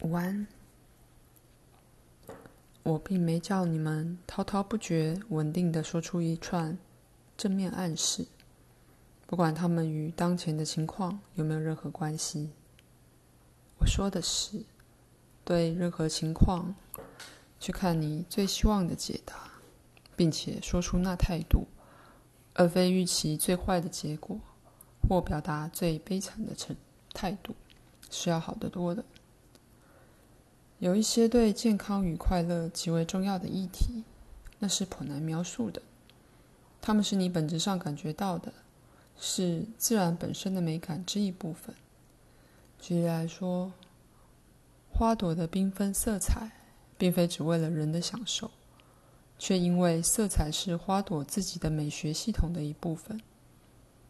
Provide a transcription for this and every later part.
午安。我并没叫你们滔滔不绝、稳定地说出一串正面暗示，不管他们与当前的情况有没有任何关系。我说的是，对任何情况，去看你最希望的解答，并且说出那态度，而非预期最坏的结果，或表达最悲惨的成态度，是要好得多的。有一些对健康与快乐极为重要的议题，那是颇难描述的。它们是你本质上感觉到的，是自然本身的美感之一部分。举例来说，花朵的缤纷色彩，并非只为了人的享受，却因为色彩是花朵自己的美学系统的一部分。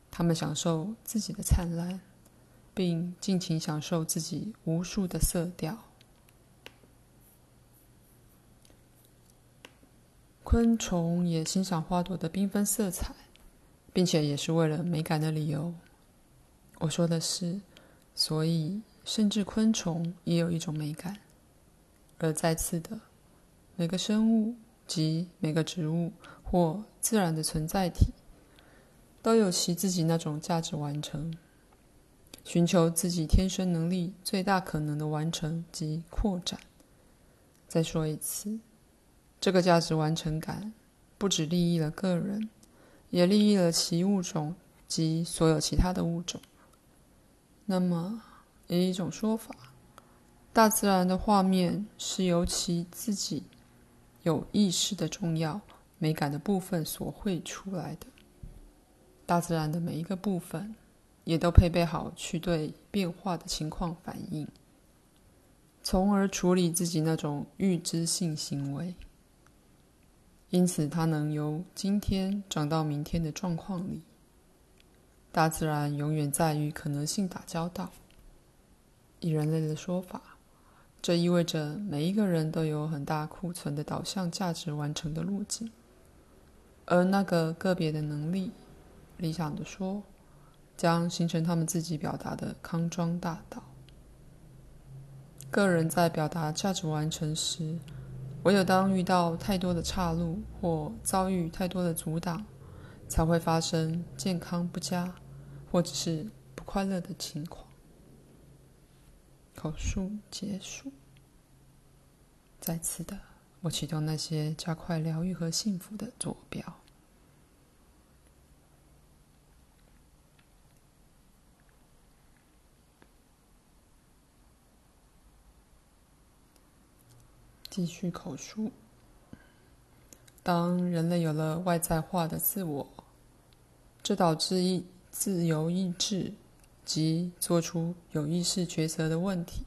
它们享受自己的灿烂，并尽情享受自己无数的色调。昆虫也欣赏花朵的缤纷色彩，并且也是为了美感的理由。我说的是，所以甚至昆虫也有一种美感。而再次的，每个生物及每个植物或自然的存在体，都有其自己那种价值完成，寻求自己天生能力最大可能的完成及扩展。再说一次。这个价值完成感，不只利益了个人，也利益了其物种及所有其他的物种。那么，有一种说法，大自然的画面是由其自己有意识的重要美感的部分所绘出来的。大自然的每一个部分，也都配备好去对变化的情况反应，从而处理自己那种预知性行为。因此，它能由今天长到明天的状况里。大自然永远在与可能性打交道。以人类的说法，这意味着每一个人都有很大库存的导向价值完成的路径，而那个个别的能力，理想的说，将形成他们自己表达的康庄大道。个人在表达价值完成时，唯有当遇到太多的岔路或遭遇太多的阻挡，才会发生健康不佳或者是不快乐的情况。口述结束。再次的，我启动那些加快疗愈和幸福的坐标。继续口述。当人类有了外在化的自我，这导致意自由意志及做出有意识抉择的问题。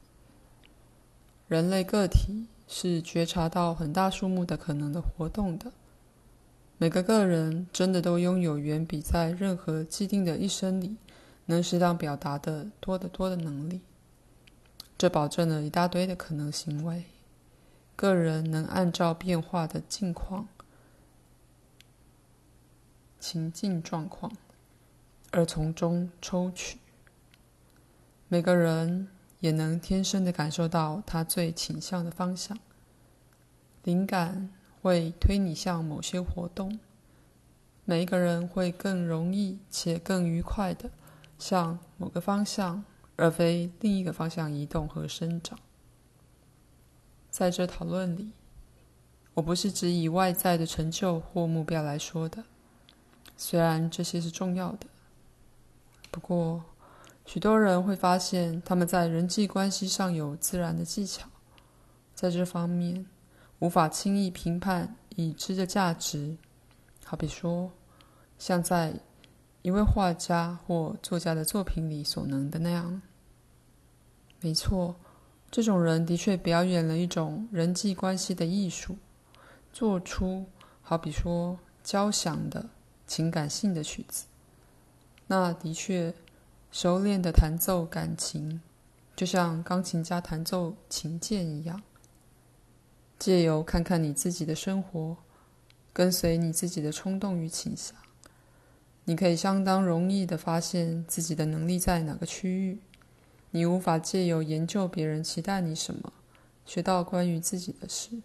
人类个体是觉察到很大数目的可能的活动的。每个个人真的都拥有远比在任何既定的一生里能适当表达的多得多的能力。这保证了一大堆的可能行为。个人能按照变化的境况、情境状况，而从中抽取。每个人也能天生的感受到他最倾向的方向。灵感会推你向某些活动。每一个人会更容易且更愉快的向某个方向，而非另一个方向移动和生长。在这讨论里，我不是只以外在的成就或目标来说的，虽然这些是重要的。不过，许多人会发现他们在人际关系上有自然的技巧，在这方面无法轻易评判已知的价值。好比说，像在一位画家或作家的作品里所能的那样。没错。这种人的确表演了一种人际关系的艺术，做出好比说交响的情感性的曲子。那的确熟练的弹奏感情，就像钢琴家弹奏琴键一样。借由看看你自己的生活，跟随你自己的冲动与倾向，你可以相当容易的发现自己的能力在哪个区域。你无法借由研究别人期待你什么，学到关于自己的事，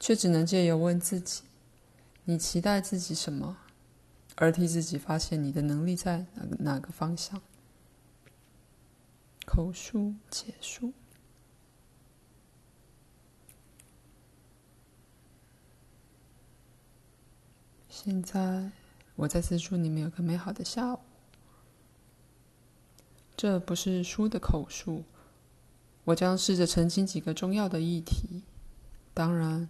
却只能借由问自己：你期待自己什么，而替自己发现你的能力在哪个哪个方向。口述结束。现在，我再次祝你们有个美好的下午。这不是书的口述，我将试着澄清几个重要的议题。当然，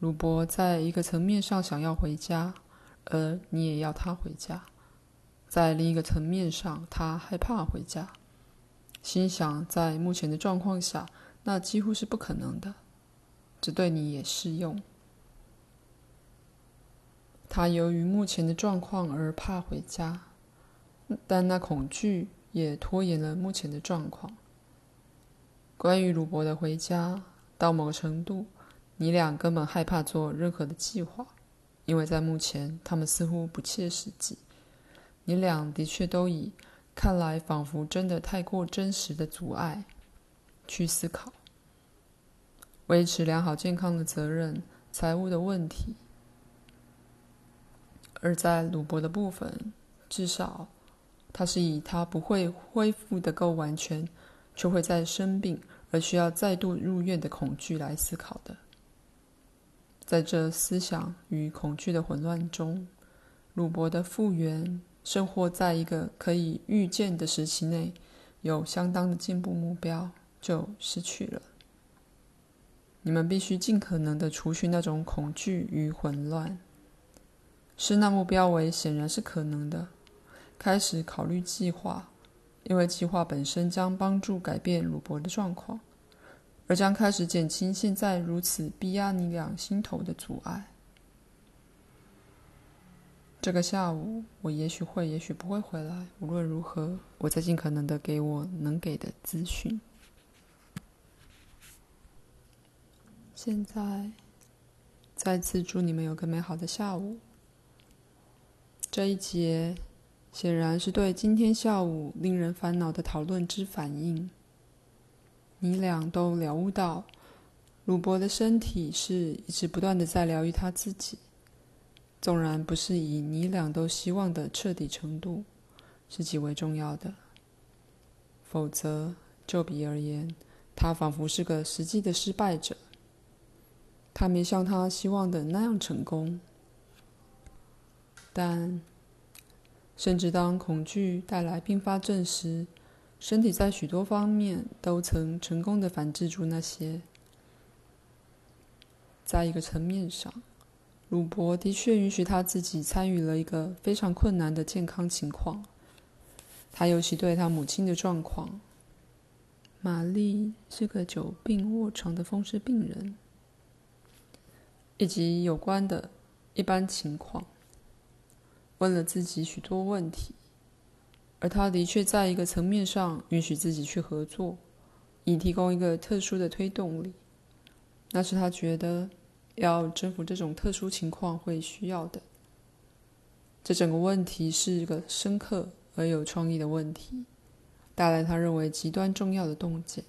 鲁伯在一个层面上想要回家，而你也要他回家；在另一个层面上，他害怕回家，心想在目前的状况下，那几乎是不可能的。这对你也适用。他由于目前的状况而怕回家，但那恐惧。也拖延了目前的状况。关于鲁伯的回家，到某个程度，你俩根本害怕做任何的计划，因为在目前，他们似乎不切实际。你俩的确都以看来仿佛真的太过真实的阻碍去思考维持良好健康的责任、财务的问题，而在鲁伯的部分，至少。他是以他不会恢复的够完全，却会再生病而需要再度入院的恐惧来思考的。在这思想与恐惧的混乱中，鲁伯的复原生活在一个可以预见的时期内有相当的进步目标就失去了。你们必须尽可能的除去那种恐惧与混乱，视那目标为显然是可能的。开始考虑计划，因为计划本身将帮助改变鲁伯的状况，而将开始减轻现在如此逼压你俩心头的阻碍。这个下午，我也许会，也许不会回来。无论如何，我在尽可能的给我能给的资讯。现在，再次祝你们有个美好的下午。这一节。显然是对今天下午令人烦恼的讨论之反应。你俩都了悟到，鲁伯的身体是一直不断的在疗愈他自己，纵然不是以你俩都希望的彻底程度，是极为重要的。否则，就比而言，他仿佛是个实际的失败者。他没像他希望的那样成功，但。甚至当恐惧带来并发症时，身体在许多方面都曾成功的反制住那些。在一个层面上，鲁伯的确允许他自己参与了一个非常困难的健康情况。他尤其对他母亲的状况，玛丽是个久病卧床的风湿病人，以及有关的一般情况。问了自己许多问题，而他的确在一个层面上允许自己去合作，以提供一个特殊的推动力。那是他觉得要征服这种特殊情况会需要的。这整个问题是一个深刻而有创意的问题，带来他认为极端重要的洞见。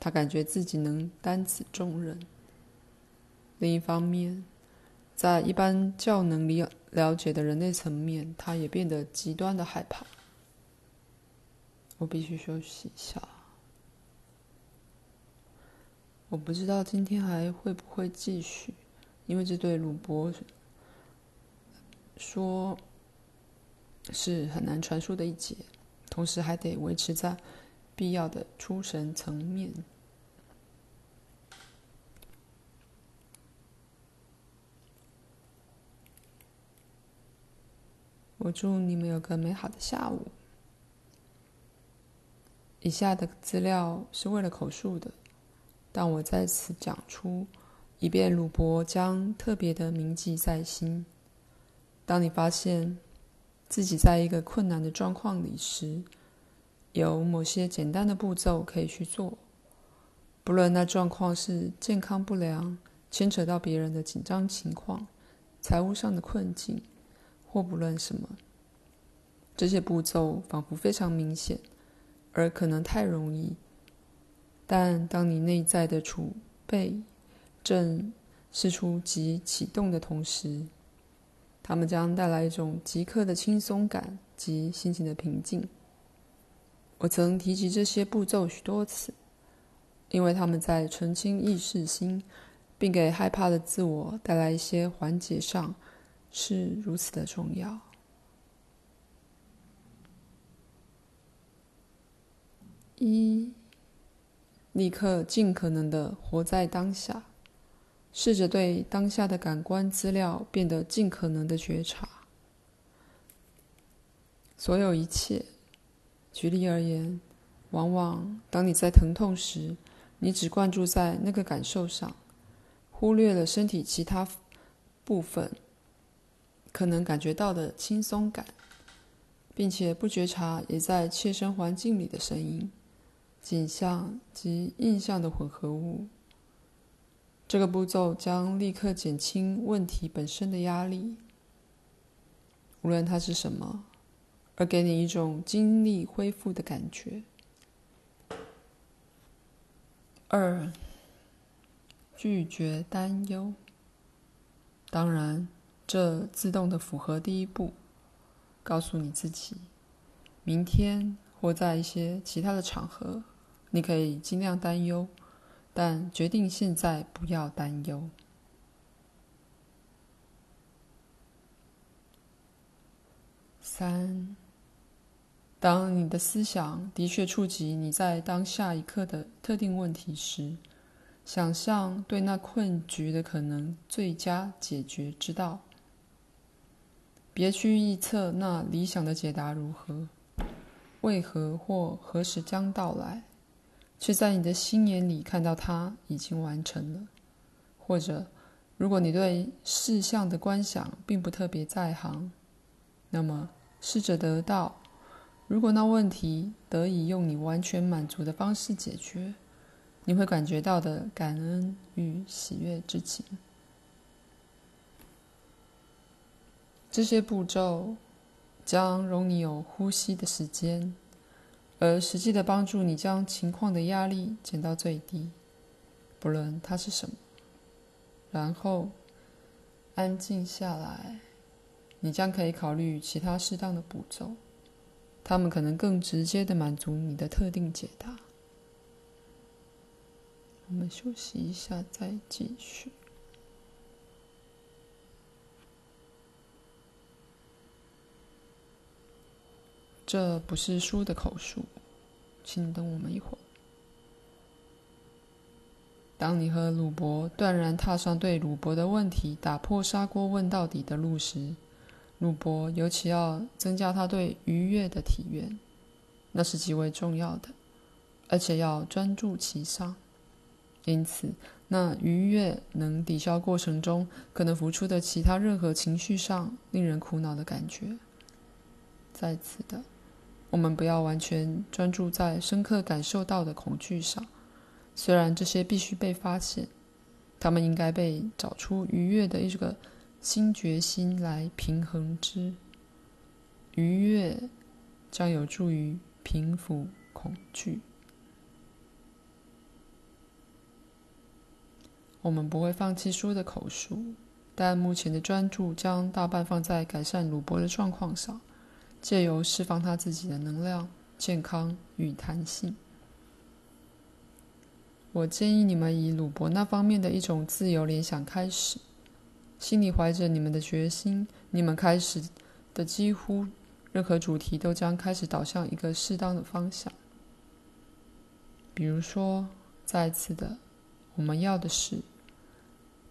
他感觉自己能担此重任。另一方面，在一般较能理了解的人类层面，他也变得极端的害怕。我必须休息一下。我不知道今天还会不会继续，因为这对鲁伯说是很难传输的一节，同时还得维持在必要的出神层面。祝你们有个美好的下午。以下的资料是为了口述的，但我在此讲出，以便鲁伯将特别的铭记在心。当你发现自己在一个困难的状况里时，有某些简单的步骤可以去做，不论那状况是健康不良、牵扯到别人的紧张情况、财务上的困境。或不论什么，这些步骤仿佛非常明显，而可能太容易。但当你内在的储备正释出及启动的同时，它们将带来一种即刻的轻松感及心情的平静。我曾提及这些步骤许多次，因为他们在澄清意识心，并给害怕的自我带来一些缓解上是如此的重要。一，立刻尽可能的活在当下，试着对当下的感官资料变得尽可能的觉察，所有一切。举例而言，往往当你在疼痛时，你只关注在那个感受上，忽略了身体其他部分可能感觉到的轻松感，并且不觉察也在切身环境里的声音、景象及印象的混合物。这个步骤将立刻减轻问题本身的压力，无论它是什么。而给你一种精力恢复的感觉。二，拒绝担忧。当然，这自动的符合第一步，告诉你自己，明天或在一些其他的场合，你可以尽量担忧，但决定现在不要担忧。三。当你的思想的确触及你在当下一刻的特定问题时，想象对那困局的可能最佳解决之道。别去预测那理想的解答如何、为何或何时将到来，却在你的心眼里看到它已经完成了。或者，如果你对事项的观想并不特别在行，那么试着得到。如果那问题得以用你完全满足的方式解决，你会感觉到的感恩与喜悦之情。这些步骤将容你有呼吸的时间，而实际的帮助你将情况的压力减到最低，不论它是什么。然后安静下来，你将可以考虑其他适当的步骤。他们可能更直接的满足你的特定解答。我们休息一下，再继续。这不是书的口述，请等我们一会儿。当你和鲁伯断然踏上对鲁伯的问题打破砂锅问到底的路时，鲁伯尤其要增加他对愉悦的体验，那是极为重要的，而且要专注其上。因此，那愉悦能抵消过程中可能浮出的其他任何情绪上令人苦恼的感觉。在此的，我们不要完全专注在深刻感受到的恐惧上，虽然这些必须被发现，他们应该被找出愉悦的一个。新决心来平衡之，愉悦将有助于平抚恐惧。我们不会放弃书的口述，但目前的专注将大半放在改善鲁伯的状况上，借由释放他自己的能量、健康与弹性。我建议你们以鲁伯那方面的一种自由联想开始。心里怀着你们的决心，你们开始的几乎任何主题都将开始导向一个适当的方向。比如说，再次的，我们要的是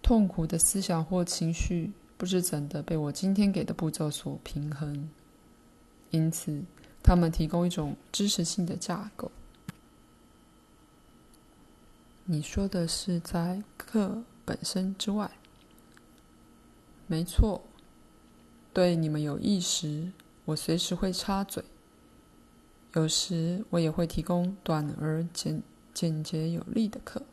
痛苦的思想或情绪，不知怎的被我今天给的步骤所平衡。因此，他们提供一种知识性的架构。你说的是在课本身之外。没错，对你们有意识，我随时会插嘴。有时我也会提供短而简简洁有力的课。